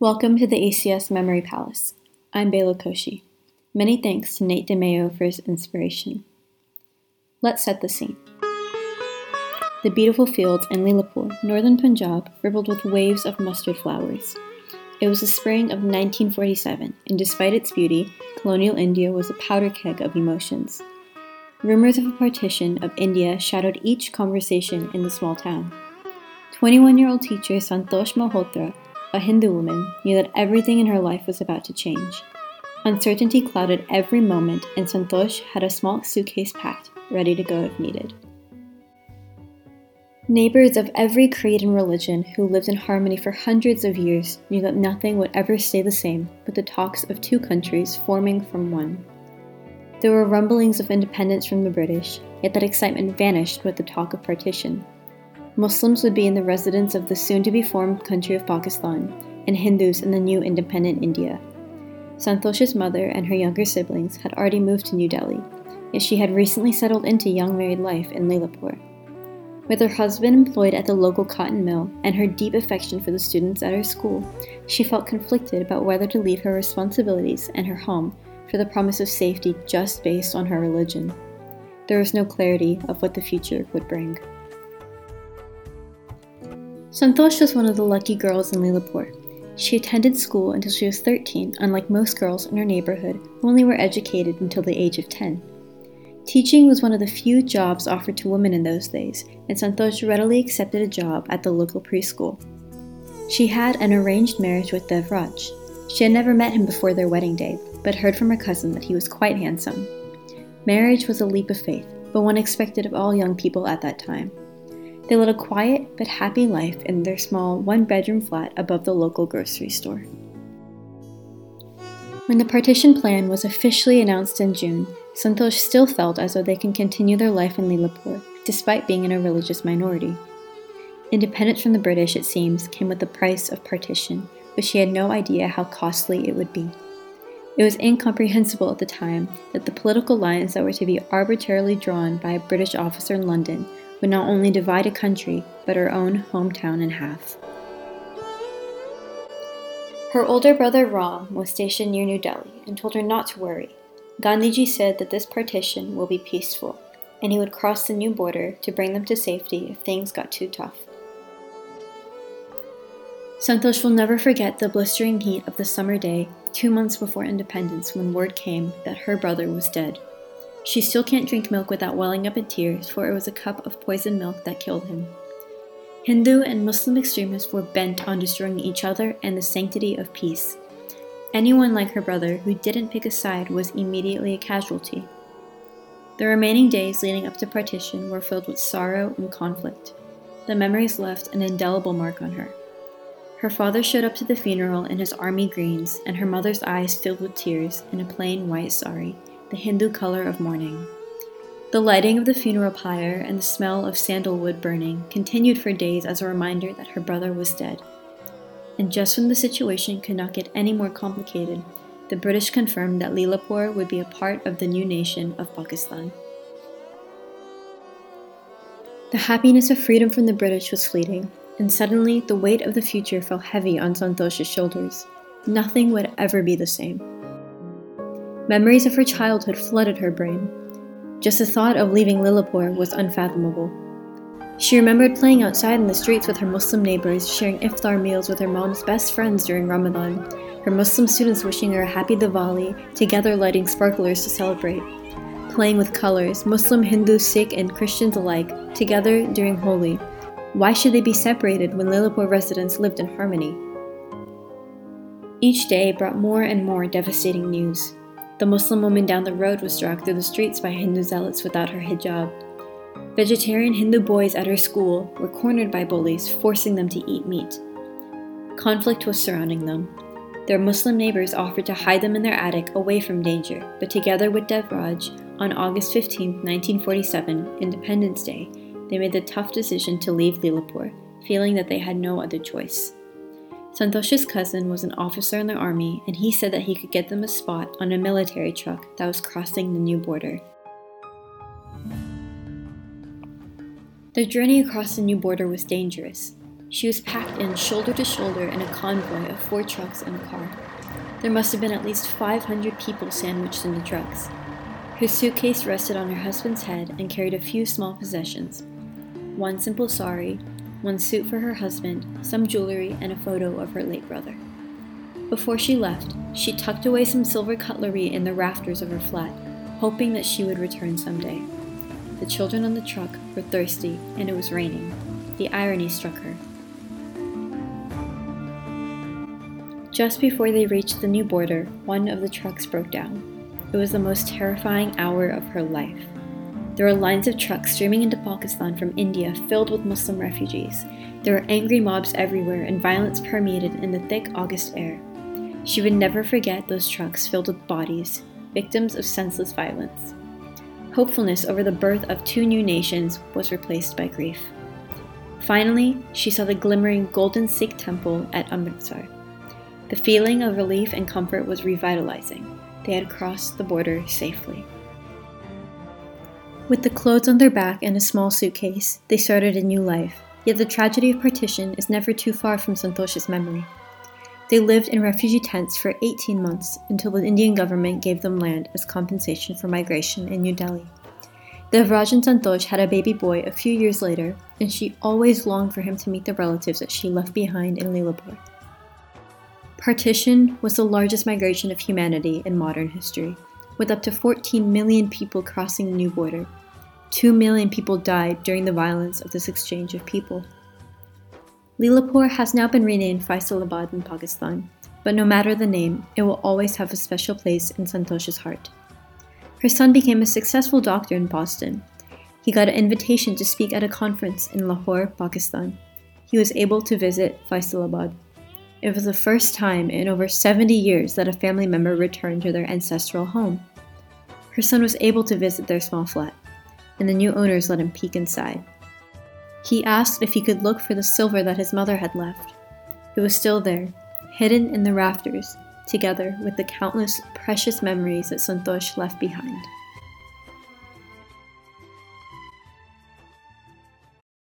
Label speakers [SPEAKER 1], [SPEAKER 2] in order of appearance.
[SPEAKER 1] Welcome to the ACS Memory Palace. I'm Bela Koshy. Many thanks to Nate DiMeo for his inspiration. Let's set the scene. The beautiful fields in Lyallpur, northern Punjab, rippled with waves of mustard flowers. It was the spring of 1947, and despite its beauty, colonial India was a powder keg of emotions. Rumors of a partition of India shadowed each conversation in the small town. 21 year old teacher Santosh Malhotra a Hindu woman, knew that everything in her life was about to change. Uncertainty clouded every moment, and Santosh had a small suitcase packed, ready to go if needed. Neighbors of every creed and religion who lived in harmony for hundreds of years knew that nothing would ever stay the same but the talks of two countries forming from one. There were rumblings of independence from the British, yet that excitement vanished with the talk of partition. Muslims would be in the residence of the soon to be formed country of Pakistan, and Hindus in the new independent India. Santosh's mother and her younger siblings had already moved to New Delhi, yet she had recently settled into young married life in Lyallpur. With her husband employed at the local cotton mill and her deep affection for the students at her school, she felt conflicted about whether to leave her responsibilities and her home for the promise of safety just based on her religion. There was no clarity of what the future would bring. Santosh was one of the lucky girls in Lyallpur. She attended school until she was 13, unlike most girls in her neighborhood who only were educated until the age of 10. Teaching was one of the few jobs offered to women in those days, and Santosh readily accepted a job at the local preschool. She had an arranged marriage with Devraj. She had never met him before their wedding day, but heard from her cousin that he was quite handsome. Marriage was a leap of faith, but one expected of all young people at that time. They led a quiet but happy life in their small one bedroom flat above the local grocery store. When the partition plan was officially announced in June, Santosh still felt as though they can continue their life in Lyallpur, despite being in a religious minority. Independence from the British, it seems, came with the price of partition, but she had no idea how costly it would be. It was incomprehensible at the time that the political lines that were to be arbitrarily drawn by a British officer in London would not only divide a country, but her own hometown in half. Her older brother Ram was stationed near New Delhi and told her not to worry. Gandhiji said that this partition will be peaceful, and he would cross the new border to bring them to safety if things got too tough. Santosh will never forget the blistering heat of the summer day two months before independence when word came that her brother was dead. She still can't drink milk without welling up in tears, for it was a cup of poisoned milk that killed him. Hindu and Muslim extremists were bent on destroying each other and the sanctity of peace. Anyone like her brother who didn't pick a side was immediately a casualty. The remaining days leading up to partition were filled with sorrow and conflict. The memories left an indelible mark on her. Her father showed up to the funeral in his army greens, and her mother's eyes filled with tears in a plain white sari the Hindu color of mourning. The lighting of the funeral pyre and the smell of sandalwood burning continued for days as a reminder that her brother was dead. And just when the situation could not get any more complicated, the British confirmed that Lyallpur would be a part of the new nation of Pakistan. The happiness of freedom from the British was fleeting, and suddenly the weight of the future fell heavy on Santosh's shoulders. Nothing would ever be the same. Memories of her childhood flooded her brain. Just the thought of leaving Lyallpur was unfathomable. She remembered playing outside in the streets with her Muslim neighbors, sharing iftar meals with her mom's best friends during Ramadan, her Muslim students wishing her a happy Diwali, together lighting sparklers to celebrate, playing with colors, Muslim, Hindu, Sikh, and Christians alike, together during Holi. Why should they be separated when Lyallpur residents lived in harmony? Each day brought more and more devastating news. The Muslim woman down the road was dragged through the streets by Hindu zealots without her hijab. Vegetarian Hindu boys at her school were cornered by bullies, forcing them to eat meat. Conflict was surrounding them. Their Muslim neighbors offered to hide them in their attic away from danger, but together with Devraj, on August 15, 1947, Independence Day, they made the tough decision to leave Lyallpur, feeling that they had no other choice. Santosh's cousin was an officer in the army, and he said that he could get them a spot on a military truck that was crossing the new border. Their journey across the new border was dangerous. She was packed in shoulder to shoulder in a convoy of four trucks and a car. There must have been at least 500 people sandwiched in the trucks. Her suitcase rested on her husband's head and carried a few small possessions one simple sari, one suit for her husband, some jewelry, and a photo of her late brother. Before she left, she tucked away some silver cutlery in the rafters of her flat, hoping that she would return someday. The children on the truck were thirsty, and it was raining. The irony struck her. Just before they reached the new border, one of the trucks broke down. It was the most terrifying hour of her life. There were lines of trucks streaming into Pakistan from India filled with Muslim refugees. There were angry mobs everywhere, and violence permeated in the thick August air. She would never forget those trucks filled with bodies, victims of senseless violence. Hopefulness over the birth of two new nations was replaced by grief. Finally, she saw the glimmering golden Sikh temple at Amritsar. The feeling of relief and comfort was revitalizing. They had crossed the border safely. With the clothes on their back and a small suitcase, they started a new life. Yet the tragedy of partition is never too far from Santosh's memory. They lived in refugee tents for 18 months until the Indian government gave them land as compensation for migration in New Delhi. Devraj and Santosh had a baby boy a few years later, and she always longed for him to meet the relatives that she left behind in Lyallpur. Partition was the largest migration of humanity in modern history, with up to 14 million people crossing the new border 2 million people died during the violence of this exchange of people. Lyallpur has now been renamed Faisalabad in Pakistan, but no matter the name, it will always have a special place in Santosh's heart. Her son became a successful doctor in Boston. He got an invitation to speak at a conference in Lahore, Pakistan. He was able to visit Faisalabad. It was the first time in over 70 years that a family member returned to their ancestral home. Her son was able to visit their small flat and the new owners let him peek inside. He asked if he could look for the silver that his mother had left. It was still there, hidden in the rafters, together with the countless precious memories that Santosh left behind.